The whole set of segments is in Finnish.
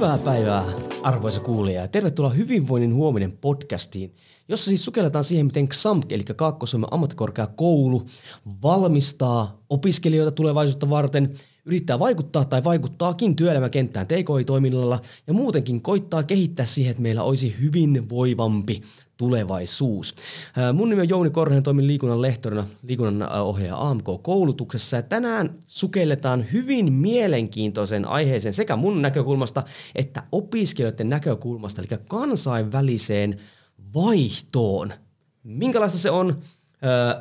Hyvää päivää, arvoisa kuulija, ja tervetuloa Hyvinvoinnin huominen podcastiin, jossa siis sukelletaan siihen, miten XAMK, eli Kaakkois-Suomen ammattikorkeakoulu, valmistaa opiskelijoita tulevaisuutta varten, yrittää vaikuttaa tai vaikuttaakin työelämäkenttään TKI-toiminnalla ja muutenkin koittaa kehittää siihen, että meillä olisi hyvinvoivampi tulevaisuus. Mun nimi on Jouni Korhonen, toimin liikunnan lehtorina, liikunnan ohjaaja AMK-koulutuksessa ja tänään sukelletaan hyvin mielenkiintoisen aiheeseen sekä mun näkökulmasta että opiskelijoiden näkökulmasta, eli kansainväliseen vaihtoon. Minkälaista se on?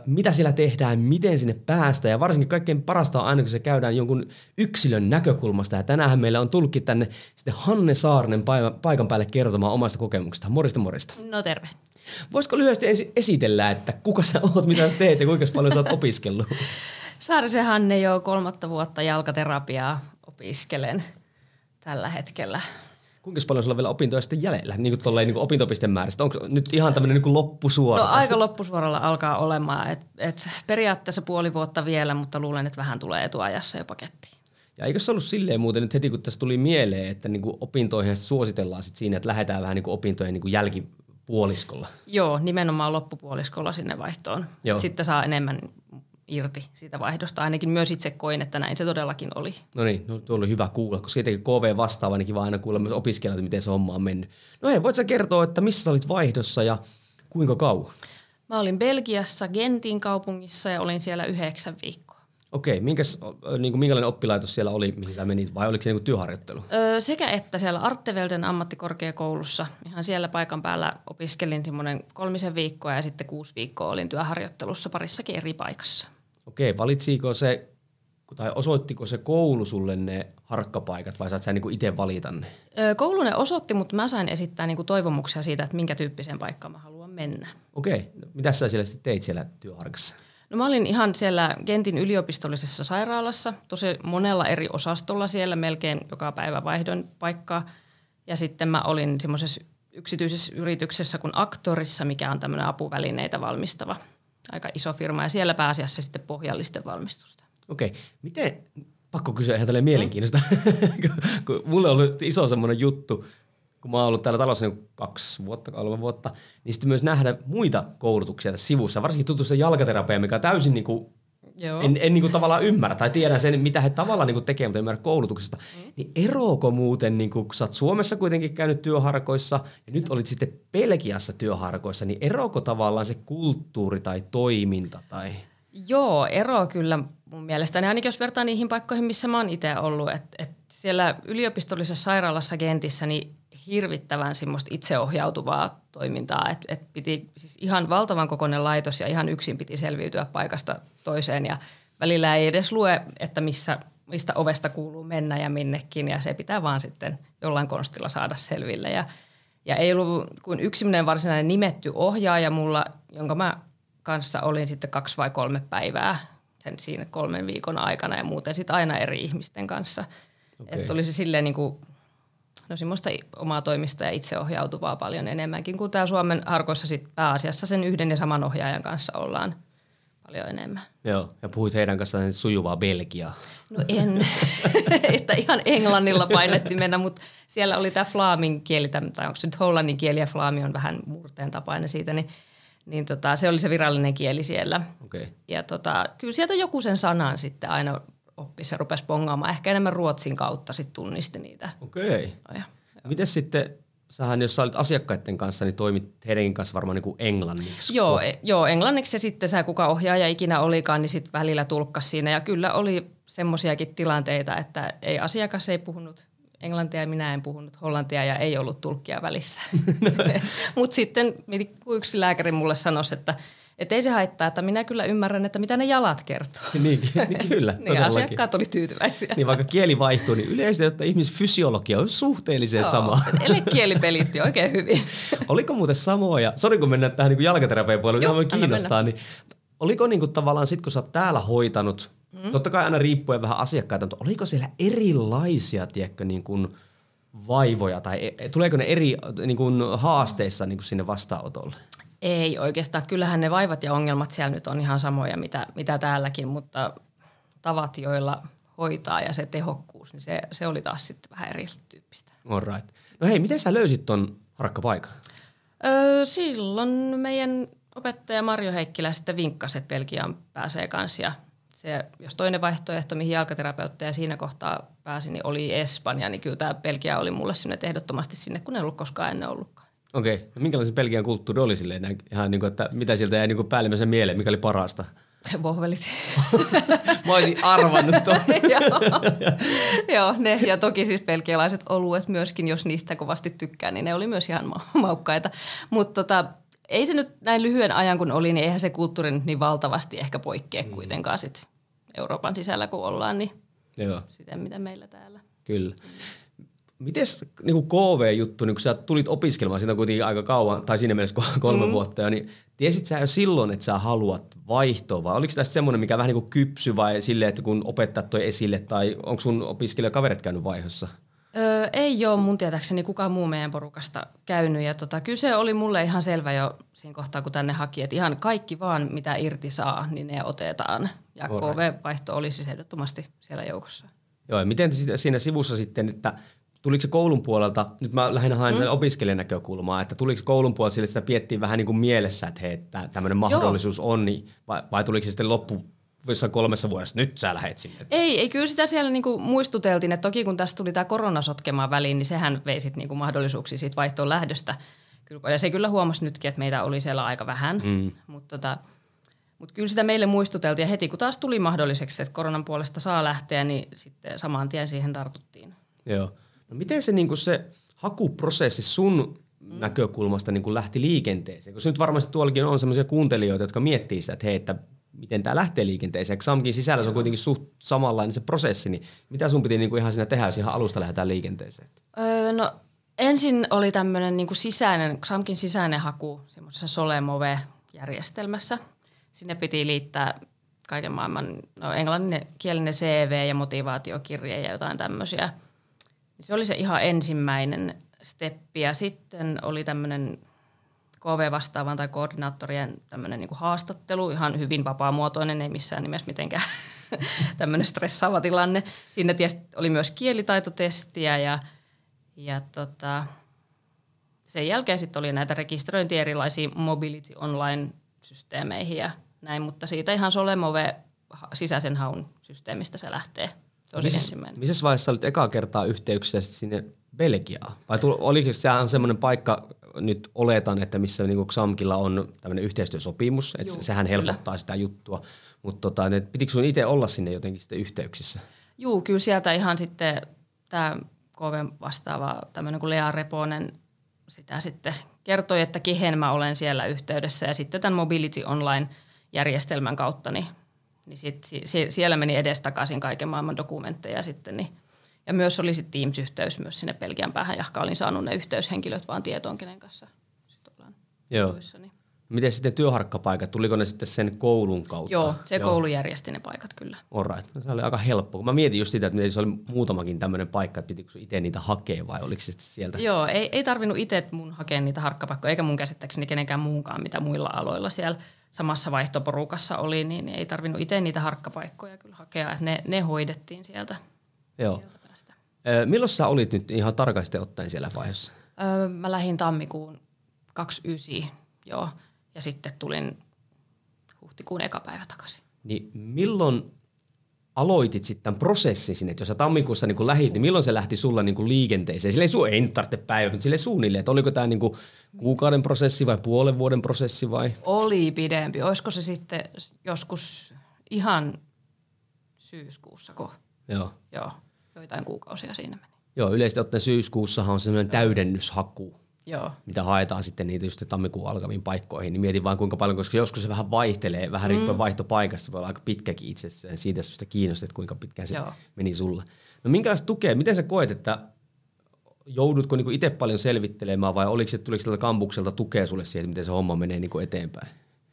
Mitä siellä tehdään, miten sinne päästään ja varsinkin kaikkein parasta on aina, kun se käydään jonkun yksilön näkökulmasta. Ja tänään meillä on tulkki tänne sitten Hanne Saarinen paikan päälle kertomaan omasta kokemuksesta. Morista morista. No terve. Voisiko lyhyesti ensin esitellä, että kuka sä oot, mitä sä teet ja kuinka paljon sä oot opiskellut? Saarisen Hanne jo kolmatta vuotta jalkaterapiaa opiskelen tällä hetkellä. Kuinka paljon sulla on vielä opintoja sitten jäljellä, niin kuin, tolleen, niin kuin opintopistemäärästä? Onko nyt ihan tämmöinen niin loppusuora? No aika loppusuoralla alkaa olemaan. Et, et periaatteessa puoli vuotta vielä, mutta luulen, että vähän tulee etuajassa jo pakettiin. Ja eikö se ollut silleen muuten nyt heti, kun tässä tuli mieleen, että niin kuin opintoihin suositellaan sit siinä, että lähdetään vähän niin kuin opintojen niin kuin jälkipuoliskolla? Joo, nimenomaan loppupuoliskolla sinne vaihtoon. Joo. Sitten saa enemmän irti siitä vaihdosta. Ainakin myös itse koin, että näin se todellakin oli. No niin, no, tuo oli hyvä kuulla, koska tietenkin KV vastaava, niin kiva aina kuulla myös opiskelijoilta, miten se homma on mennyt. No hei, voit sä kertoa, että missä sä olit vaihdossa ja kuinka kauan? Mä olin Belgiassa Gentin kaupungissa ja olin siellä yhdeksän viikkoa. Okei, minkäs, niin kuin, minkälainen oppilaitos siellä oli, mihin sä menit, vai oliko se niin työharjoittelu? Öö, sekä että siellä Artevelden ammattikorkeakoulussa. Ihan siellä paikan päällä opiskelin semmoinen kolmisen viikkoa ja sitten kuusi viikkoa olin työharjoittelussa parissakin eri paikassa. Okei, valitsiko se, tai osoittiko se koulu sulle ne harkkapaikat vai saat sä niinku itse valita ne? Koulu ne osoitti, mutta mä sain esittää niinku toivomuksia siitä, että minkä tyyppiseen paikkaan mä haluan mennä. Okei, no, mitä sä siellä sitten teit siellä työharkassa? No mä olin ihan siellä Gentin yliopistollisessa sairaalassa, tosi monella eri osastolla siellä, melkein joka päivä vaihdon paikkaa. Ja sitten mä olin semmoisessa yksityisessä yrityksessä kuin Aktorissa, mikä on tämmöinen apuvälineitä valmistava aika iso firma ja siellä pääasiassa sitten pohjallisten valmistusta. Okei, okay. miten, pakko kysyä ihan tälleen mielenkiintoista, kun mulle on ollut iso semmoinen juttu, kun mä oon ollut täällä talossa niin kaksi vuotta, kolme vuotta, niin sitten myös nähdä muita koulutuksia tässä sivussa, varsinkin tutustua jalkaterapiaan, mikä on täysin niin kuin Joo. en, en niin kuin tavallaan ymmärrä tai tiedä sen, mitä he tavallaan niin kuin tekee, mutta ymmärrä koulutuksesta. Mm. Niin eroako muuten, niin kuin, kun sä oot Suomessa kuitenkin käynyt työharkoissa ja nyt olit sitten Belgiassa työharkoissa, niin eroako tavallaan se kulttuuri tai toiminta? Tai? Joo, ero kyllä mun mielestäni, ainakin jos vertaa niihin paikkoihin, missä mä oon itse ollut. että et siellä yliopistollisessa sairaalassa Gentissä, niin hirvittävän semmoista itseohjautuvaa toimintaa, että et piti siis ihan valtavan kokoinen laitos ja ihan yksin piti selviytyä paikasta toiseen ja välillä ei edes lue, että missä, mistä ovesta kuuluu mennä ja minnekin ja se pitää vaan sitten jollain konstilla saada selville ja, ja ei ollut kuin yksi varsinainen nimetty ohjaaja mulla, jonka mä kanssa olin sitten kaksi vai kolme päivää sen siinä kolmen viikon aikana ja muuten sitten aina eri ihmisten kanssa. Okay. Että oli se silleen niin kuin no semmoista omaa toimista ja itseohjautuvaa paljon enemmänkin, kuin täällä Suomen harkoissa sit pääasiassa sen yhden ja saman ohjaajan kanssa ollaan paljon enemmän. Joo, ja puhuit heidän kanssaan sujuvaa Belgiaa. No en, että ihan englannilla painettiin mennä, mutta siellä oli tämä flaamin kieli, tai onko se nyt hollannin kieli ja flaami on vähän murteen tapainen siitä, niin, niin tota, se oli se virallinen kieli siellä. Okay. Ja tota, kyllä sieltä joku sen sanan sitten aina oppi, se rupesi bongaamaan. Ehkä enemmän ruotsin kautta sitten tunnisti niitä. Okei. Okay. Miten sitten, sähän jos sä olit asiakkaiden kanssa, niin toimit heidänkin kanssa varmaan niin kuin englanniksi. Joo, e, joo, englanniksi ja sitten sä kuka ohjaaja ikinä olikaan, niin sitten välillä tulkkas siinä. Ja kyllä oli semmoisiakin tilanteita, että ei asiakas ei puhunut englantia ja minä en puhunut hollantia ja ei ollut tulkkia välissä. Mutta sitten yksi lääkäri mulle sanoi, että – Että ei se haittaa, että minä kyllä ymmärrän, että mitä ne jalat kertoo. niin, niin, kyllä, niin asiakkaat oli tyytyväisiä. Niin vaikka kieli vaihtuu, niin yleisesti, että ihmisfysiologia on suhteellisen Joo, sama. Elekieli pelitti oikein hyvin. Oliko muuten samoja, sori kun mennään tähän niin jalkaterapian puolelle, Joo, kiinnostaa, niin oliko niin kuin tavallaan sit kun sä oot täällä hoitanut, mm. totta kai aina riippuen vähän asiakkaita, mutta oliko siellä erilaisia, tiedätkö, niin kuin vaivoja tai e, tuleeko ne eri niin kuin haasteissa niin kuin sinne vastaanotolle? Ei oikeastaan. Kyllähän ne vaivat ja ongelmat siellä nyt on ihan samoja, mitä, mitä täälläkin, mutta tavat, joilla hoitaa ja se tehokkuus, niin se, se oli taas sitten vähän erityyppistä. All right. No hei, miten sä löysit ton rakkapaikan? Öö, silloin meidän opettaja Marjo Heikkilä sitten vinkkasi, että Belgiaan pääsee kanssa ja se, jos toinen vaihtoehto, mihin jalkaterapeutteja siinä kohtaa pääsi, niin oli Espanja, niin kyllä tämä Belgia oli mulle sinne ehdottomasti sinne, kun ei ollut koskaan ennen ollutkaan. Okei. Okay. No minkälaisen Belgian kulttuuri oli silleen, ihan niin kuin, että mitä sieltä jäi niin päällimmäisen mieleen, mikä oli parasta? Vohvelit. Mä olisin arvannut tuon. Joo, ne ja toki siis belgialaiset oluet myöskin, jos niistä kovasti tykkää, niin ne oli myös ihan maukkaita. Mutta tota, ei se nyt näin lyhyen ajan kun oli, niin eihän se kulttuuri nyt niin valtavasti ehkä poikkea mm. kuitenkaan sit Euroopan sisällä kun ollaan, niin Joo. siten mitä meillä täällä. Kyllä. Mites niin KV-juttu, niin kun sä tulit opiskelemaan, siitä kuitenkin aika kauan, tai siinä mielessä kolme mm. vuotta jo, niin tiesit sä jo silloin, että sä haluat vaihtoa, vai oliko tästä semmoinen, mikä vähän niin kuin kypsy, vai silleen, että kun opettajat toi esille, tai onko sun opiskelijakaverit käynyt vaihossa? Öö, ei ole mun tietääkseni kukaan muu meidän porukasta käynyt. Ja tota, kyllä se oli mulle ihan selvä jo siinä kohtaa, kun tänne haki, että ihan kaikki vaan mitä irti saa, niin ne otetaan. Ja KV-vaihto oli siis ehdottomasti siellä joukossa. Joo, ja miten siinä sivussa sitten, että tuliko se koulun puolelta, nyt mä lähinnä haen mm. opiskelijan näkökulmaa, että tuliko se koulun puolelta sille, että sitä piettiin vähän niin kuin mielessä, että hei, että tämmöinen mahdollisuus Joo. on, niin, vai, vai tuliko se sitten loppu jossain kolmessa vuodessa, nyt sä lähet sinne? Ei, ei kyllä sitä siellä niinku muistuteltiin, että toki kun tässä tuli tämä korona sotkemaan väliin, niin sehän vei sit niinku mahdollisuuksia siitä vaihtoon lähdöstä. Ja se kyllä huomasi nytkin, että meitä oli siellä aika vähän, mm. mutta tota, mut kyllä sitä meille muistuteltiin ja heti kun taas tuli mahdolliseksi, että koronan puolesta saa lähteä, niin sitten saman tien siihen tartuttiin. Joo. No miten se, niinku se hakuprosessi sun mm. näkökulmasta niin lähti liikenteeseen? Koska nyt varmasti tuollakin on sellaisia kuuntelijoita, jotka miettii sitä, että hei, että miten tämä lähtee liikenteeseen. Xamkin sisällä se on kuitenkin suht samanlainen se prosessi, niin mitä sun piti niinku ihan siinä tehdä, jos ihan alusta lähdetään liikenteeseen? Öö, no ensin oli tämmöinen niinku sisäinen, Xamkin sisäinen haku semmoisessa Solemove-järjestelmässä. Sinne piti liittää kaiken maailman no, englanninkielinen CV ja motivaatiokirje ja jotain tämmöisiä. Se oli se ihan ensimmäinen steppi ja sitten oli tämmöinen KV-vastaavan tai koordinaattorien tämmöinen niin haastattelu, ihan hyvin vapaamuotoinen, ei missään nimessä mitenkään tämmöinen stressaava tilanne. Siinä oli myös kielitaitotestiä ja, ja tota, sen jälkeen sitten oli näitä rekisteröintiä erilaisiin Mobility Online-systeemeihin ja näin, mutta siitä ihan Solemove sisäisen haun systeemistä se lähtee. Se oli missä, ensimmäinen. Missä vaiheessa olit ekaa kertaa yhteyksissä sinne Belgiaan? Vai tuli, oliko se on semmoinen paikka, nyt oletan, että missä niin Xamkilla on tämmöinen yhteistyösopimus, että Juu, sehän helpottaa kyllä. sitä juttua. Mutta tota, pitikö sun itse olla sinne jotenkin sitten yhteyksissä? Joo, kyllä sieltä ihan sitten tämä KV vastaava tämmöinen kuin Lea Reponen sitä sitten kertoi, että kehen mä olen siellä yhteydessä ja sitten tämän Mobility Online-järjestelmän kautta, niin, niin sit, siellä meni edestakaisin kaiken maailman dokumentteja sitten, niin ja myös oli sitten Teams-yhteys myös sinne Belgian päähän, jahka olin saanut ne yhteyshenkilöt vaan tietoon, kenen kanssa sitten ollaan Joo. Niin. Miten sitten työharkkapaikat, tuliko ne sitten sen koulun kautta? Joo, se Joo. koulu järjesti ne paikat kyllä. Alright, no, se oli aika helppo. Mä mietin just sitä, että miten se oli muutamakin tämmöinen paikka, että pitikö itse niitä hakea vai oliko se sieltä? Joo, ei, ei tarvinnut itse mun hakea niitä harkkapaikkoja, eikä mun käsittääkseni kenenkään muunkaan, mitä muilla aloilla siellä samassa vaihtoporukassa oli, niin ei tarvinnut itse niitä harkkapaikkoja kyllä hakea, että ne, ne hoidettiin sieltä. Joo. Sieltä Milloin sä olit nyt ihan tarkasti ottaen siellä vaiheessa? Öö, mä lähdin tammikuun 29, joo, ja sitten tulin huhtikuun eka päivä takaisin. Niin milloin aloitit sitten tämän prosessin sinne, että jos sä tammikuussa niin lähit, niin milloin se lähti sulla niin liikenteeseen? Sille ei, ei nyt tarvitse päivä, mutta sille suunnilleen, että oliko tämä niin kuukauden prosessi vai puolen vuoden prosessi vai? Oli pidempi. Olisiko se sitten joskus ihan syyskuussa, kun... Joo. Joo joitain kuukausia siinä meni. Joo, yleisesti ottaen syyskuussahan on semmoinen täydennyshaku. Joo. mitä haetaan sitten niitä just tammikuun alkaviin paikkoihin, niin mietin vaan kuinka paljon, koska joskus se vähän vaihtelee, vähän riippuen mm. vaihtopaikasta, se voi olla aika pitkäkin itsessään, siitä syystä kiinnostaa, että kuinka pitkään se Joo. meni sulle. No minkälaista tukea, miten sä koet, että joudutko niinku itse paljon selvittelemään vai oliko se, tuliko tältä kampukselta tukea sulle siihen, että miten se homma menee niinku eteenpäin?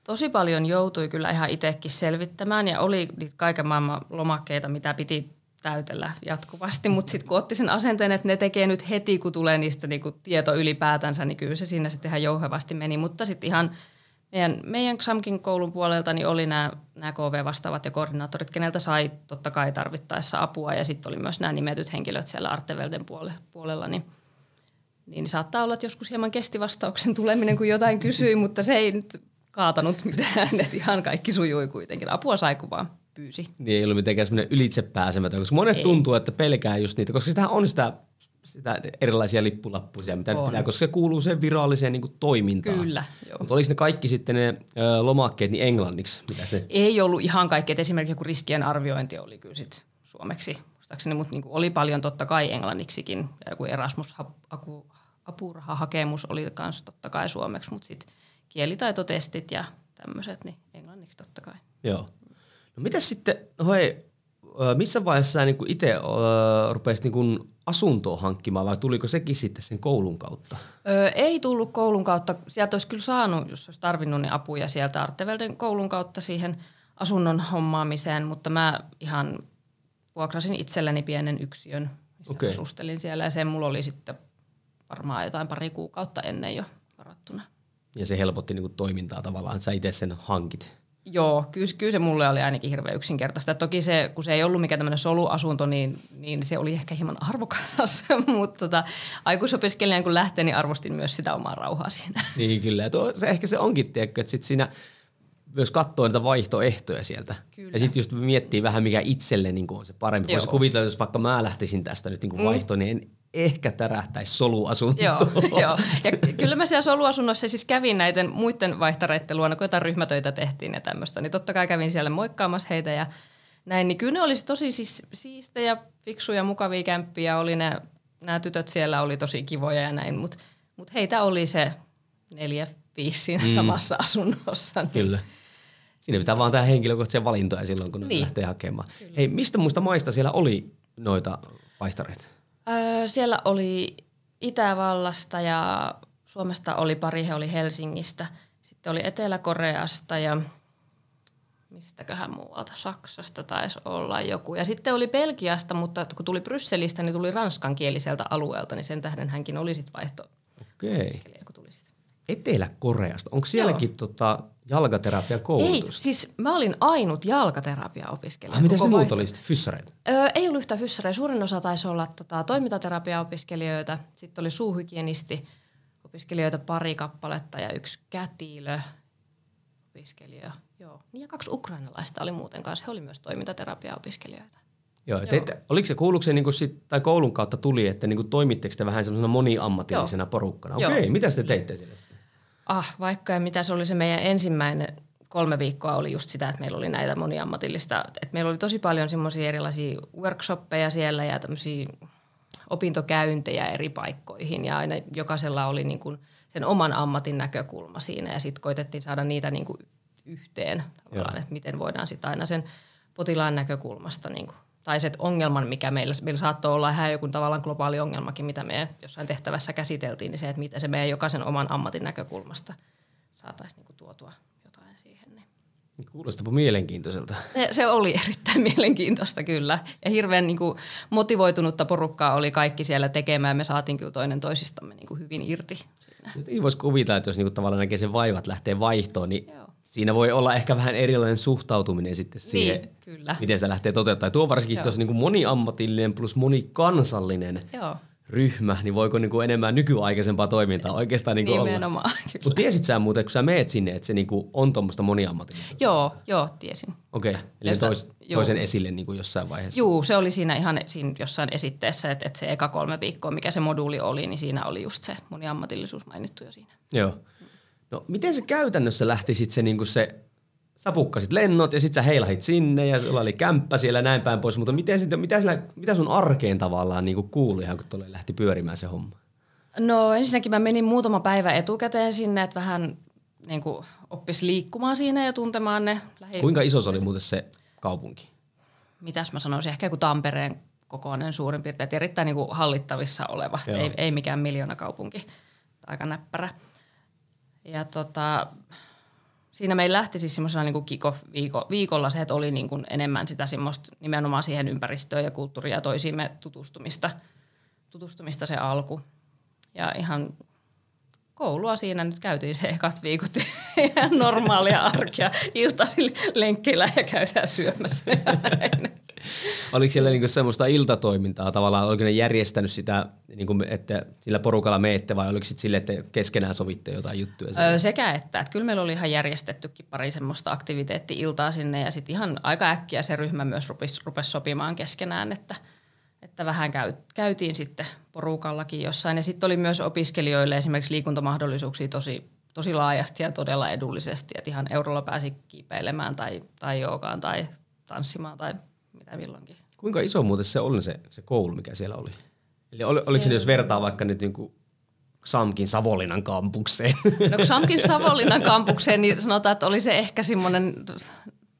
Tosi paljon joutui kyllä ihan itsekin selvittämään ja oli niitä kaiken maailman lomakkeita, mitä piti täytellä jatkuvasti, mutta sitten kun otti sen asenteen, että ne tekee nyt heti, kun tulee niistä niinku tieto ylipäätänsä, niin kyllä se siinä sitten ihan jouhevasti meni, mutta sitten ihan meidän, meidän XAMKin koulun puolelta niin oli nämä, nämä KV-vastaavat ja koordinaattorit, keneltä sai totta kai tarvittaessa apua. Ja sitten oli myös nämä nimetyt henkilöt siellä Artevelden puolella, niin niin saattaa olla, että joskus hieman kesti vastauksen tuleminen, kun jotain kysyi, mutta se ei nyt kaatanut mitään, että ihan kaikki sujui kuitenkin. Apua sai, kun vaan pyysi. Niin ei ollut mitenkään semmoinen ylitsepääsemätön, koska monet Ei. tuntuu, että pelkää just niitä, koska sitähän on sitä, sitä erilaisia lippulappusia, mitä On. pitää, koska se kuuluu sen viralliseen niin kuin, toimintaan. Kyllä, joo. Mutta oliko ne kaikki sitten ne ö, lomakkeet niin englanniksi? Mitä ne, Ei ollut ihan kaikki, että esimerkiksi joku riskien arviointi oli kyllä sit suomeksi, muistaakseni, mutta niin oli paljon totta kai englanniksikin. Ja joku Erasmus-apurahahakemus oli myös totta kai suomeksi, mutta sitten kielitaitotestit ja tämmöiset, niin englanniksi totta kai. joo. No mitäs sitten, no hei, missä vaiheessa sä niin itse rupesit niin asuntoa hankkimaan vai tuliko sekin sitten sen koulun kautta? Öö, ei tullut koulun kautta. Sieltä olisi kyllä saanut, jos olisi tarvinnut, niin apuja sieltä Artevelden koulun kautta siihen asunnon hommaamiseen, mutta mä ihan vuokrasin itselleni pienen yksiön, missä okay. asustelin siellä ja sen mulla oli sitten varmaan jotain pari kuukautta ennen jo varattuna. Ja se helpotti niin toimintaa tavallaan, että sä itse sen hankit. Joo, kyllä, kyllä se mulle oli ainakin hirveän yksinkertaista. Toki se, kun se ei ollut mikään tämmöinen soluasunto, niin, niin se oli ehkä hieman arvokas, mutta tota, aikuisopiskelijana kun lähtee, niin arvostin myös sitä omaa rauhaa siinä. Niin kyllä, ja tuo, se ehkä se onkin, tiedätkö, että sit siinä myös katsoo niitä vaihtoehtoja sieltä. Kyllä. Ja sitten just miettii vähän, mikä itselle niin on se parempi. Voisi kuvitella, jos vaikka mä lähtisin tästä nyt niin mm. vaihtoon, niin en ehkä tärähtäisi soluasuntoon. Joo, joo. Ja kyllä mä siellä soluasunnossa siis kävin näiden muiden vaihtareiden luona, kun jotain ryhmätöitä tehtiin ja tämmöistä, niin totta kai kävin siellä moikkaamassa heitä ja näin, niin kyllä ne olisi tosi siis siistejä, fiksuja, mukavia kämppiä, oli ne, nämä tytöt siellä oli tosi kivoja ja näin, mutta mut heitä oli se neljä, viisi siinä mm. samassa asunnossa. Niin. Kyllä. Siinä pitää vaan tehdä henkilökohtaisia valintoja silloin, kun ne Niin. lähtee hakemaan. Hei, mistä muista maista siellä oli noita vaihtareita? Öö, siellä oli Itävallasta ja Suomesta oli pari, he oli Helsingistä. Sitten oli Etelä-Koreasta ja mistäköhän muualta, Saksasta taisi olla joku. Ja sitten oli Belgiasta, mutta kun tuli Brysselistä, niin tuli ranskankieliseltä alueelta, niin sen tähden hänkin oli sitten vaihto Okei. kun tuli sitten. Etelä-Koreasta. Onko sielläkin tota jalkaterapia Ei, siis mä olin ainut jalkaterapia-opiskelija. Ah, mitä ne koko muut oli sitten? Öö, ei ollut yhtään fyssareja. Suurin osa taisi olla tota, toimintaterapiaopiskelijoita. Sitten oli suuhygienisti opiskelijoita pari kappaletta ja yksi kätilö opiskelija. Joo. Niin ja kaksi ukrainalaista oli muuten kanssa. He oli myös toimintaterapiaopiskelijoita. Joo, Joo. Teitte, oliko se, kuuluuko se niinku sit, tai koulun kautta tuli, että niinku toimitteko te vähän semmoisena moniammatillisena Joo. porukkana? Okei, mitä te teitte siellä sitten? Ah, vaikka ja mitä se oli se meidän ensimmäinen kolme viikkoa oli just sitä, että meillä oli näitä moniammatillista, että meillä oli tosi paljon semmoisia erilaisia workshoppeja siellä ja tämmöisiä opintokäyntejä eri paikkoihin ja aina jokaisella oli niin kuin sen oman ammatin näkökulma siinä ja sitten koitettiin saada niitä niin kuin yhteen tavallaan, että miten voidaan sitä aina sen potilaan näkökulmasta niin kuin, tai se ongelman, mikä meillä, meillä saattoi olla ihan joku tavallaan globaali ongelmakin, mitä me jossain tehtävässä käsiteltiin, niin se, että miten se meidän jokaisen oman ammatin näkökulmasta saataisiin niin tuotua jotain siihen. Niin. Kuulostapa mielenkiintoiselta. Se, se oli erittäin mielenkiintoista kyllä. Ja hirveän niin kuin, motivoitunutta porukkaa oli kaikki siellä tekemään. Me saatiin kyllä toinen toisistamme niin kuin, hyvin irti siinä. Jotenkin voisi kuvitella, että jos niinku tavallaan näkee sen vaivat lähtee vaihtoon, niin Joo. Siinä voi olla ehkä vähän erilainen suhtautuminen sitten siihen, Niin, kyllä. miten sitä lähtee toteuttamaan. Tuo varsinkin Joo. tuossa niinku moniammatillinen plus monikansallinen Joo, ryhmä, niin voiko niinku enemmän nykyaikaisempaa toimintaa oikeastaan niinku olla? nimenomaan. Kyllä. Mutta tiesit sä muuten, kun sä meet sinne, että se niinku on tuommoista moniammatillista? Joo, joo, tiesin. Okei, okay. eli Josta- tois, joo. toisen esille niinku jossain vaiheessa. Juu, se oli siinä ihan siinä jossain esitteessä, että, että se eka kolme viikkoa, mikä se moduuli oli, niin siinä oli just se moniammatillisuus mainittu jo siinä. Joo. No miten se käytännössä lähti sit se, niinku se sä pukkasit lennot ja sit sä heilahit sinne ja sulla oli kämppä siellä ja näin päin pois, mutta miten sitten, mitä, sillä, mitä sun arkeen tavallaan niinku kuului ihan kun tuolle lähti pyörimään se homma? No ensinnäkin mä menin muutama päivä etukäteen sinne, että vähän niin kuin oppisi liikkumaan siinä ja tuntemaan ne lähi... Kuinka iso se oli muuten se kaupunki? Mitäs mä sanoisin, ehkä joku Tampereen kokoinen suurin piirtein, että erittäin niin kuin hallittavissa oleva, ei, ei mikään miljoona kaupunki, aika näppärä. Ja tota, siinä meillä lähti siis semmoisena niin viikolla se, että oli niin kuin enemmän sitä semmoista nimenomaan siihen ympäristöön ja kulttuuriin ja toisiimme tutustumista, tutustumista se alku. Ja ihan koulua siinä nyt käytiin se ekat viikot normaalia arkea. Iltaisin lenkkeillä ja käydään syömässä. Oliko siellä niinku semmoista iltatoimintaa tavallaan, oliko ne järjestänyt sitä, niinku, että sillä porukalla meette vai oliko sitten sille, että keskenään sovitte jotain juttuja? Öö, sekä että, että kyllä meillä oli ihan järjestettykin pari semmoista aktiviteetti-iltaa sinne ja sitten ihan aika äkkiä se ryhmä myös rupesi, rupesi sopimaan keskenään, että, että vähän käy, käytiin sitten porukallakin jossain. Ja sitten oli myös opiskelijoille esimerkiksi liikuntamahdollisuuksia tosi, tosi laajasti ja todella edullisesti, että ihan eurolla pääsi kiipeilemään tai, tai joogaan tai tanssimaan tai mitä milloinkin. Kuinka iso muuten se oli se, se koulu, mikä siellä oli? Eli ol, oliko se, jos vertaa vaikka nyt niin kuin Samkin Savolinan kampukseen? No Samkin Savolinan kampukseen, niin sanotaan, että oli se ehkä semmoinen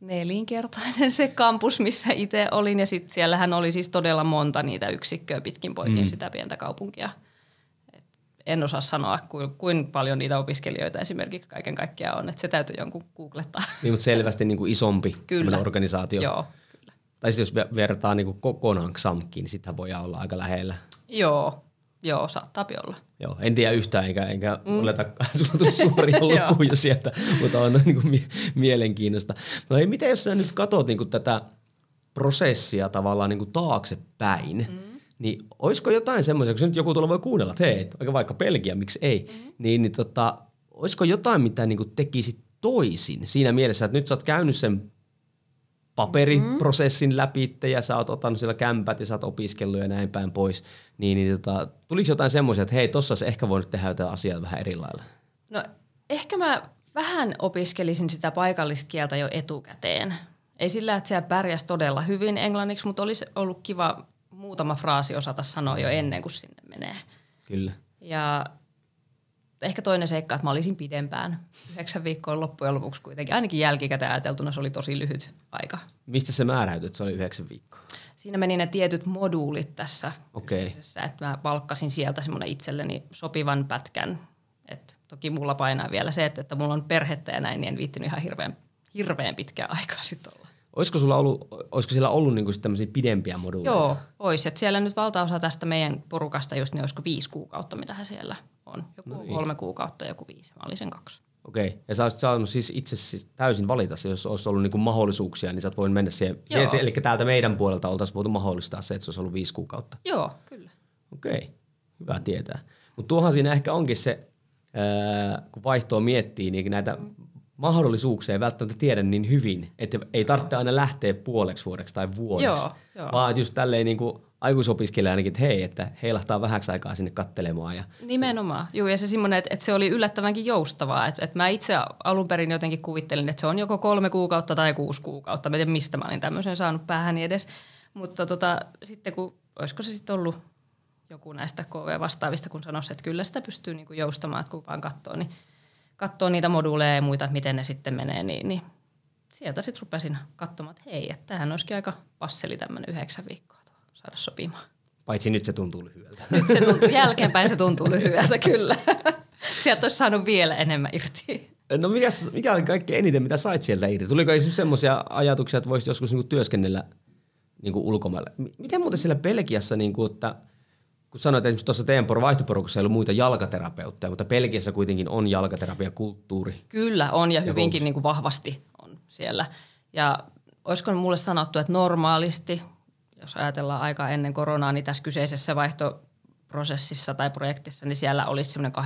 nelinkertainen se kampus, missä itse olin. Ja sitten siellähän oli siis todella monta niitä yksikköä pitkin poikin mm. sitä pientä kaupunkia. Et en osaa sanoa, kuin, kuin paljon niitä opiskelijoita esimerkiksi kaiken kaikkiaan on. Että se täytyy jonkun googlettaa. Niin, mutta selvästi niin kuin isompi Kyllä. organisaatio. Joo. Tai siis jos vertaa niin kuin kokonaan XAMKiin, niin sitähän voi olla aika lähellä. Joo, Joo, saattaa olla. Joo, en tiedä yhtään, enkä, enkä mm. oleta sulla suuria lukuja sieltä, mutta on niin kuin mie- mielenkiinnosta. No ei, miten jos sä nyt katsot niin kuin tätä prosessia tavallaan niin kuin taaksepäin, mm. niin olisiko jotain semmoisia, kun nyt joku tuolla voi kuunnella, että hei, vaikka Belgia, miksi ei, mm. niin, niin tota, olisiko jotain, mitä niin kuin tekisit toisin siinä mielessä, että nyt sä oot käynyt sen paperiprosessin mm-hmm. läpi ja sä oot ottanut siellä kämpät ja sä oot opiskellut ja näin päin pois, niin, niin tota, tuliko jotain semmoisia, että hei, tossa se ehkä voinut tehdä jotain asiaa vähän eri lailla? No ehkä mä vähän opiskelisin sitä paikallista kieltä jo etukäteen. Ei sillä, että siellä pärjäs todella hyvin englanniksi, mutta olisi ollut kiva muutama fraasi osata sanoa jo ennen kuin sinne menee. Kyllä. Ja ehkä toinen seikka, että mä olisin pidempään. Yhdeksän viikkoa loppujen lopuksi kuitenkin. Ainakin jälkikäteen ajateltuna se oli tosi lyhyt aika. Mistä se määräytyi, että se oli yhdeksän viikkoa? Siinä meni ne tietyt moduulit tässä. Okei. Okay. Että mä palkkasin sieltä semmoinen itselleni sopivan pätkän. Et toki mulla painaa vielä se, että, että mulla on perhettä ja näin, niin en viittinyt ihan hirveän, hirveän pitkää aikaa sitten olla. Olisiko, sulla ollut, olisiko siellä ollut niinku tämmöisiä pidempiä moduuleita? Joo, olisi. Et siellä nyt valtaosa tästä meidän porukasta just niin olisiko viisi kuukautta, mitä siellä on. Joku no niin. kolme kuukautta, joku viisi. Mä olin sen kaksi. Okei. Okay. Ja sä olisit saanut siis itse siis täysin valita jos olisi ollut niinku mahdollisuuksia, niin sä voinut mennä siihen. siihen eli täältä meidän puolelta oltaisiin voitu mahdollistaa se, että se olisi ollut viisi kuukautta. Joo, kyllä. Okei. Okay. Hyvä tietää. Mutta tuohan siinä ehkä onkin se, ää, kun vaihtoa miettii, niin näitä mm mahdollisuuksia ei välttämättä tiedä niin hyvin, että ei tarvitse aina lähteä puoleksi vuodeksi tai vuodeksi, joo, joo. vaan just tälleen niin kuin aikuisopiskelija ainakin, että hei, että heilahtaa vähäksi aikaa sinne kattelemaan. Ja Nimenomaan, joo, ja se semmoinen, että, että se oli yllättävänkin joustavaa, että, että mä itse alun perin jotenkin kuvittelin, että se on joko kolme kuukautta tai kuusi kuukautta, mä en tiedä mistä mä olin tämmöisen saanut päähäni edes, mutta tota, sitten kun, olisiko se sitten ollut joku näistä KV-vastaavista, kun sanoisi, että kyllä sitä pystyy niinku joustamaan, että kun vaan katsoo, niin katsoo niitä moduuleja ja muita, että miten ne sitten menee, niin, niin sieltä sitten rupesin katsomaan, että hei, että tämähän olisikin aika passeli tämmöinen yhdeksän viikkoa saada sopimaan. Paitsi nyt se tuntuu lyhyeltä. Nyt se tuntuu, jälkeenpäin se tuntuu lyhyeltä, kyllä. Sieltä olisi saanut vielä enemmän irti. No mikä, mikä oli kaikkein eniten, mitä sait sieltä irti? Tuliko esimerkiksi semmoisia ajatuksia, että voisit joskus niinku työskennellä niinku ulkomailla? Miten muuten siellä Belgiassa, niinku, että – kun sanoit, että tuossa teidän vaihtoporukassa ei ollut muita jalkaterapeutteja, mutta Pelkiässä kuitenkin on jalkaterapiakulttuuri. Kyllä on ja hyvinkin niin kuin vahvasti on siellä. Ja olisiko mulle sanottu, että normaalisti, jos ajatellaan aikaa ennen koronaa, niin tässä kyseisessä vaihtoprosessissa tai projektissa, niin siellä olisi semmoinen 8-12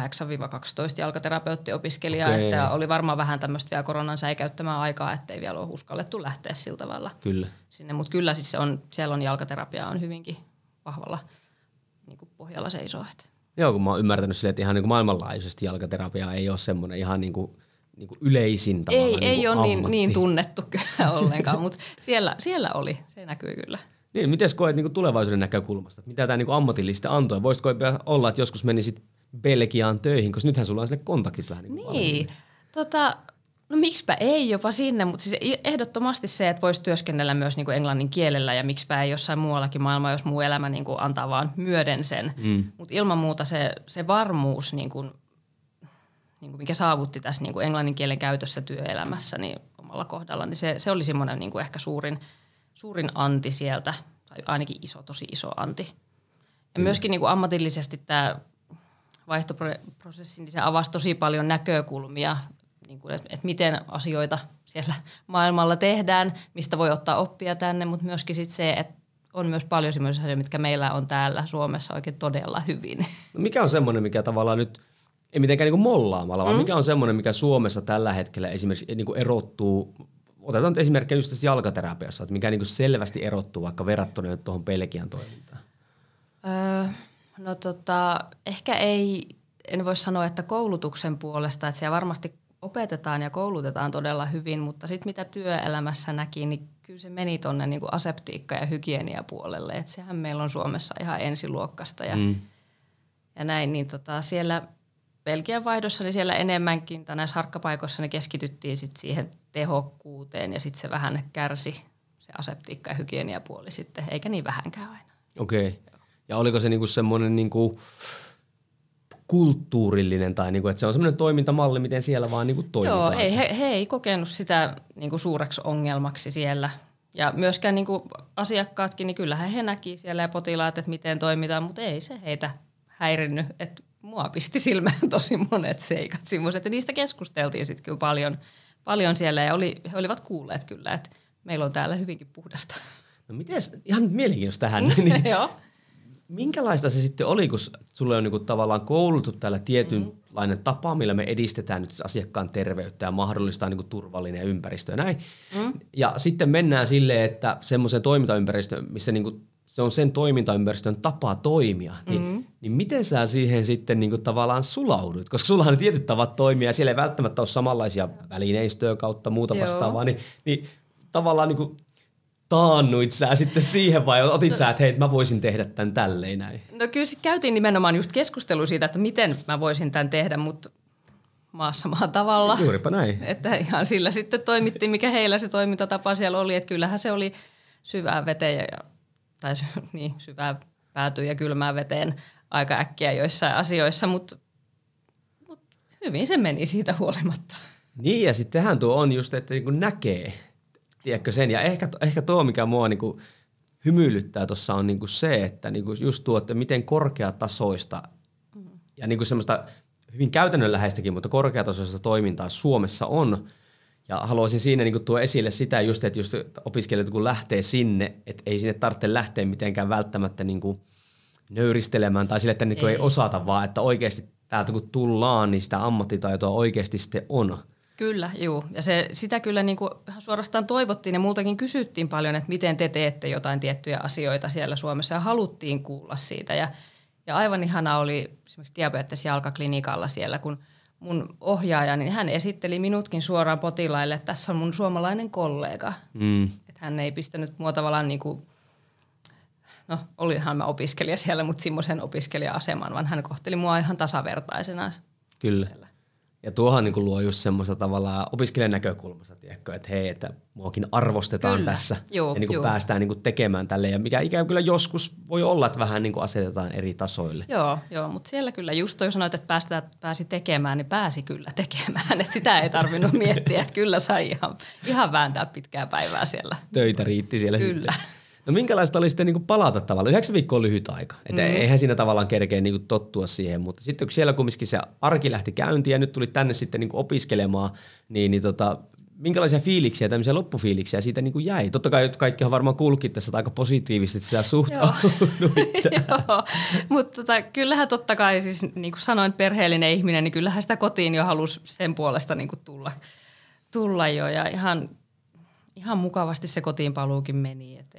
jalkaterapeuttiopiskelijaa, okay. että oli varmaan vähän tämmöistä vielä koronan säikäyttämää aikaa, ettei vielä ole uskallettu lähteä sillä tavalla kyllä. sinne. Mutta kyllä siis on, siellä on jalkaterapia on hyvinkin vahvalla – niin kuin pohjalla seisoo. Että. Joo, kun mä oon ymmärtänyt sille, että ihan niin kuin maailmanlaajuisesti jalkaterapia ei ole semmoinen ihan niin kuin, niin kuin yleisin Ei, niin ei ole niin, niin tunnettu kyllä ollenkaan, mutta siellä, siellä oli, se näkyy kyllä. Niin, miten koet niin tulevaisuuden näkökulmasta, mitä tämä niin ammatillista antoi? Voisitko olla, että joskus menisit Belgiaan töihin, koska nythän sulla on sille kontaktit vähän niin Niin, tota, no miksipä ei jopa sinne, mutta siis ehdottomasti se, että voisi työskennellä myös niin kuin englannin kielellä ja miksipä ei jossain muuallakin maailmaa, jos muu elämä niin kuin antaa vaan myöden sen. Mm. Mutta ilman muuta se, se varmuus, niin kuin, niin kuin mikä saavutti tässä niin kuin englannin kielen käytössä työelämässä niin omalla kohdalla, niin se, se oli semmoinen niin kuin ehkä suurin, suurin anti sieltä, tai ainakin iso, tosi iso anti. Ja myöskin niin kuin ammatillisesti tämä vaihtoprosessi, niin se avasi tosi paljon näkökulmia, niin kuin, että, että miten asioita siellä maailmalla tehdään, mistä voi ottaa oppia tänne, mutta myöskin sit se, että on myös paljon sellaisia asioita, mitkä meillä on täällä Suomessa oikein todella hyvin. No mikä on semmoinen, mikä tavallaan nyt, ei mitenkään niin kuin mollaamalla, vaan mm. mikä on semmoinen, mikä Suomessa tällä hetkellä esimerkiksi niin kuin erottuu, otetaan esimerkkiä just tässä jalkaterapiassa, että mikä niin kuin selvästi erottuu vaikka verrattuna tuohon Pelkian toimintaan? Öö, No tota, ehkä ei, en voi sanoa, että koulutuksen puolesta, että siellä varmasti opetetaan ja koulutetaan todella hyvin, mutta sitten mitä työelämässä näki, niin kyllä se meni tuonne niin aseptiikka- ja hygieniapuolelle. Että sehän meillä on Suomessa ihan ensiluokkasta ja, mm. ja näin, niin tota, siellä Belgian vaihdossa, niin siellä enemmänkin, tai näissä harkkapaikoissa ne keskityttiin sit siihen tehokkuuteen ja sitten se vähän kärsi se aseptiikka- ja hygieniapuoli sitten, eikä niin vähänkään aina. Okei. Okay. Ja oliko se niinku semmoinen niinku kulttuurillinen tai niinku, että se on semmoinen toimintamalli, miten siellä vaan niinku toimitaan? Joo, ei, he, he ei kokenut sitä niinku suureksi ongelmaksi siellä. Ja myöskään niinku asiakkaatkin, niin kyllähän he näki siellä ja potilaat, että miten toimitaan, mutta ei se heitä häirinnyt. Että mua pisti silmään tosi monet seikat semmoiset. Ja niistä keskusteltiin sitten kyllä paljon, paljon siellä ja oli, he olivat kuulleet kyllä, että meillä on täällä hyvinkin puhdasta. No miten, ihan mielenkiintoista tähän. niin, Joo. Minkälaista se sitten oli, kun sulle on niinku tavallaan koulutu tällä tietynlainen mm. tapa, millä me edistetään nyt asiakkaan terveyttä ja mahdollistaa niinku turvallinen ympäristö ja näin. Mm. Ja sitten mennään silleen, että semmoisen toimintaympäristöön, missä niinku se on sen toimintaympäristön tapa toimia, niin, mm. Niin miten sä siihen sitten niinku tavallaan sulaudut? Koska sulla on tietyt tavat toimia ja siellä ei välttämättä ole samanlaisia välineistöä kautta muuta Joo. vastaavaa, niin, niin tavallaan niinku taannuit sä sitten siihen vai otit no, sä, että hei, mä voisin tehdä tämän tälleen näin? No kyllä sitten käytiin nimenomaan just keskustelu siitä, että miten mä voisin tämän tehdä, mutta maassa maan tavalla. Juuripa näin. Että ihan sillä sitten toimittiin, mikä heillä se toimintatapa siellä oli, että kyllähän se oli syvää veteen, ja, tai niin, syvää päätyy ja kylmää veteen aika äkkiä joissain asioissa, mutta, mutta hyvin se meni siitä huolimatta. Niin ja sittenhän tuo on just, että niin näkee, tiedätkö sen. Ja ehkä, ehkä tuo, mikä mua niinku hymyilyttää tuossa on niinku se, että niinku just tuo, että miten korkeatasoista mm. ja niinku semmoista hyvin käytännönläheistäkin, mutta korkeatasoista toimintaa Suomessa on. Ja haluaisin siinä niinku tuo esille sitä just, että just opiskelijat kun lähtee sinne, että ei sinne tarvitse lähteä mitenkään välttämättä niinku nöyristelemään tai sille, että niinku ei. ei osata, vaan että oikeasti täältä kun tullaan, niin sitä ammattitaitoa oikeasti sitten on. Kyllä, juu. Ja se, sitä kyllä niin kuin suorastaan toivottiin ja muutakin kysyttiin paljon, että miten te teette jotain tiettyjä asioita siellä Suomessa ja haluttiin kuulla siitä. Ja, ja aivan ihana oli esimerkiksi diabetes jalkaklinikalla siellä, kun mun ohjaaja, niin hän esitteli minutkin suoraan potilaille, että tässä on mun suomalainen kollega. Mm. Että hän ei pistänyt mua tavallaan niin kuin, no olinhan mä opiskelija siellä, mutta semmoisen opiskelija-aseman, vaan hän kohteli mua ihan tasavertaisena. Kyllä. Siellä. Ja tuohan niin luo just semmoista tavallaan opiskelijan näkökulmasta, tiedätkö, että hei, että muakin arvostetaan kyllä. tässä joo, ja niin kuin päästään niin kuin tekemään tälle. Ja mikä ikään kyllä joskus voi olla, että vähän niin kuin asetetaan eri tasoille. Joo, joo mutta siellä kyllä just toi sanoit, että päästä, pääsi tekemään, niin pääsi kyllä tekemään. Että sitä ei tarvinnut miettiä, että kyllä sai ihan, ihan vääntää pitkää päivää siellä. Töitä riitti siellä kyllä. sitten. No minkälaista oli sitten niin palata tavallaan? Yhdeksän viikkoa on lyhyt aika. Että mm. eihän siinä tavallaan kerkeä niin tottua siihen, mutta sitten kun siellä kumminkin se arki lähti käyntiin ja nyt tuli tänne sitten niin opiskelemaan, niin, niin tota, minkälaisia fiiliksiä, tämmöisiä loppufiiliksiä siitä niin kuin jäi? Totta kai kaikki on varmaan kuullutkin tässä aika positiivisesti, että sä suhtauduit. Joo, mutta tota, kyllähän totta kai siis niin kuin sanoin perheellinen ihminen, niin kyllähän sitä kotiin jo halusi sen puolesta niin kuin tulla, tulla jo ja ihan, ihan mukavasti se kotiin paluukin meni, että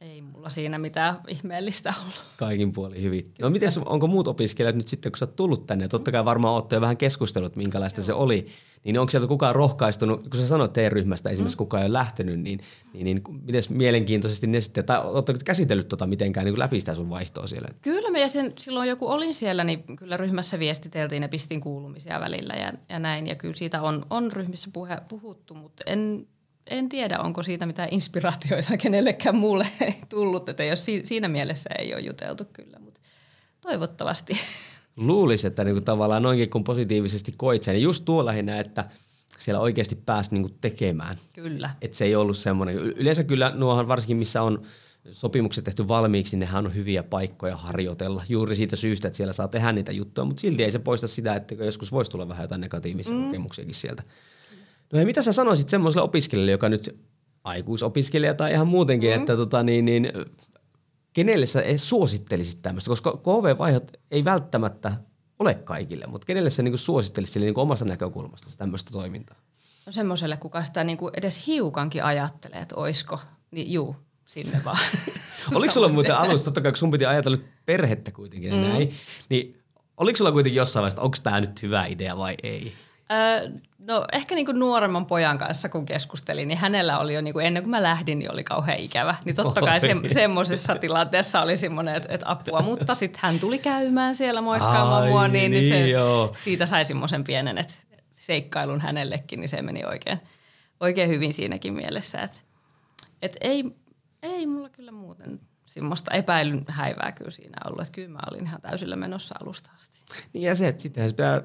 ei mulla siinä mitään ihmeellistä ollut. Kaikin puoli hyvin. No miten onko muut opiskelijat nyt sitten, kun sä oot tullut tänne, totta kai varmaan olette jo vähän keskustellut, minkälaista Joo. se oli, niin onko sieltä kukaan rohkaistunut, kun sä sanoit teidän ryhmästä esimerkiksi mm. kukaan ei ole lähtenyt, niin, niin, niin miten mielenkiintoisesti ne sitten, tai oletteko käsitellyt tota mitenkään niin läpi sitä sun vaihtoa siellä? Kyllä me ja sen, silloin joku olin siellä, niin kyllä ryhmässä viestiteltiin ja pistin kuulumisia välillä ja, ja näin. Ja kyllä siitä on, on ryhmissä puhe, puhuttu, mutta en, en tiedä, onko siitä mitään inspiraatioita kenellekään muulle ei tullut, että jos siinä mielessä ei ole juteltu kyllä, mutta toivottavasti. Luulisi, että niinku tavallaan noinkin kun positiivisesti koit sen, niin just tuo lähinnä, että siellä oikeasti pääsi niinku tekemään. Kyllä. Että se ei ollut semmoinen. Yleensä kyllä nuohan varsinkin missä on sopimukset tehty valmiiksi, niin nehän on hyviä paikkoja harjoitella juuri siitä syystä, että siellä saa tehdä niitä juttuja, mutta silti ei se poista sitä, että joskus voisi tulla vähän jotain negatiivisia mm. kokemuksiakin sieltä. No ja mitä sä sanoisit semmoiselle opiskelijalle, joka nyt aikuisopiskelija tai ihan muutenkin, mm. että tota, niin, niin, kenelle sä suosittelisit tämmöistä, koska KV-vaihot ei välttämättä ole kaikille, mutta kenelle sä niin suosittelisit sille niin omasta näkökulmasta tämmöistä toimintaa? No semmoiselle, kuka sitä niin kuin edes hiukankin ajattelee, että oisko, niin juu, sinne vaan. oliko sulla muuten alusta, totta kai kun sun piti ajatella perhettä kuitenkin mm. näin, niin oliko sulla kuitenkin jossain vaiheessa, onko tämä nyt hyvä idea vai ei? Öö, no ehkä niin kuin nuoremman pojan kanssa kun keskustelin, niin hänellä oli jo niin kuin ennen kuin mä lähdin, niin oli kauhean ikävä. Niin totta kai se, semmoisessa tilanteessa oli semmoinen, että, että apua. Mutta sitten hän tuli käymään siellä moikkaamaan mua, niin, niin, se, joo. siitä sai semmoisen pienen että seikkailun hänellekin, niin se meni oikein, oikein hyvin siinäkin mielessä. Että, että ei, ei mulla kyllä muuten semmoista epäilyn häivää kyllä siinä ollut. Että kyllä mä olin ihan täysillä menossa alusta asti. Niin ja se, että sittenhän se pitää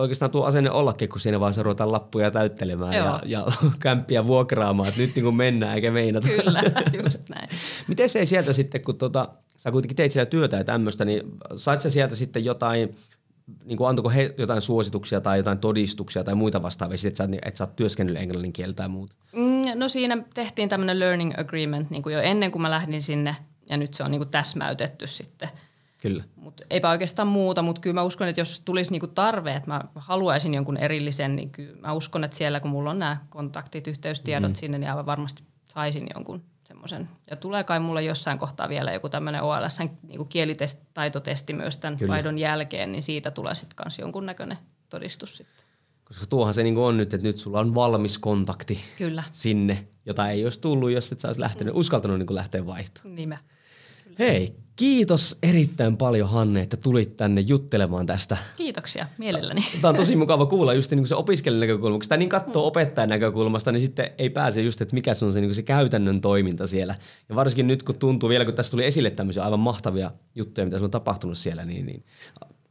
oikeastaan tuo asenne ollakin, kun siinä vaiheessa ruvetaan lappuja täyttelemään ja, ja kämppiä vuokraamaan, että nyt niin kuin mennään eikä meinata. Kyllä, just näin. Miten se ei sieltä sitten, kun tota, sä kuitenkin teit siellä työtä ja tämmöistä, niin sait sä sieltä sitten jotain, niin kuin antoiko he jotain suosituksia tai jotain todistuksia tai muita vastaavia, että sä, et sä oot työskennellyt englannin kieltä ja muuta? Mm, no siinä tehtiin tämmöinen learning agreement niin kuin jo ennen kuin mä lähdin sinne ja nyt se on niin kuin täsmäytetty sitten – Kyllä. Mut eipä oikeastaan muuta, mutta kyllä mä uskon, että jos tulisi niinku tarve, että mä haluaisin jonkun erillisen, niin kyllä mä uskon, että siellä kun mulla on nämä kontaktit, yhteystiedot mm. sinne, niin aivan varmasti saisin jonkun semmoisen. Ja tulee kai mulle jossain kohtaa vielä joku tämmöinen OLS niinku kielitaitotesti myös tämän kyllä. vaihdon jälkeen, niin siitä tulee sitten kanssa jonkun näköinen todistus sitten. Koska tuohan se niinku on nyt, että nyt sulla on valmis kontakti Kyllä. sinne, jota ei olisi tullut, jos et sä olisi lähtenyt, mm. uskaltanut niinku lähteä vaihtoon. Nimä. Hei, Kiitos erittäin paljon Hanne, että tulit tänne juttelemaan tästä. Kiitoksia, mielelläni. Tämä on tosi mukava kuulla just niin kuin se opiskelijan näkökulma. Kun niin katsoo mm. opettajan näkökulmasta, niin sitten ei pääse just, että mikä se on se, niin kuin se käytännön toiminta siellä. Ja varsinkin nyt, kun tuntuu vielä, kun tässä tuli esille tämmöisiä aivan mahtavia juttuja, mitä on tapahtunut siellä, niin, niin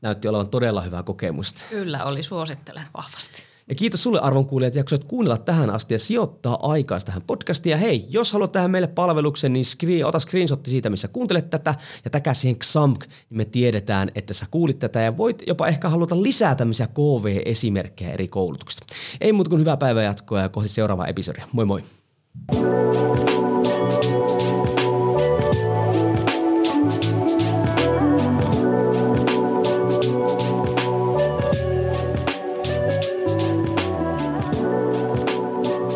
näytti olevan todella hyvää kokemusta. Kyllä oli, suosittelen vahvasti. Ja kiitos sulle arvon kuulijat, jaksoit kuunnella tähän asti ja sijoittaa aikaa tähän podcastiin. Ja hei, jos haluat tähän meille palveluksen, niin screen, ota screenshotti siitä, missä kuuntelet tätä ja täkä siihen XAMK, niin me tiedetään, että sä kuulit tätä ja voit jopa ehkä haluta lisää tämmöisiä KV-esimerkkejä eri koulutuksista. Ei muuta kuin hyvää päivää jatkoa ja kohti seuraavaa episodia. Moi moi! thank you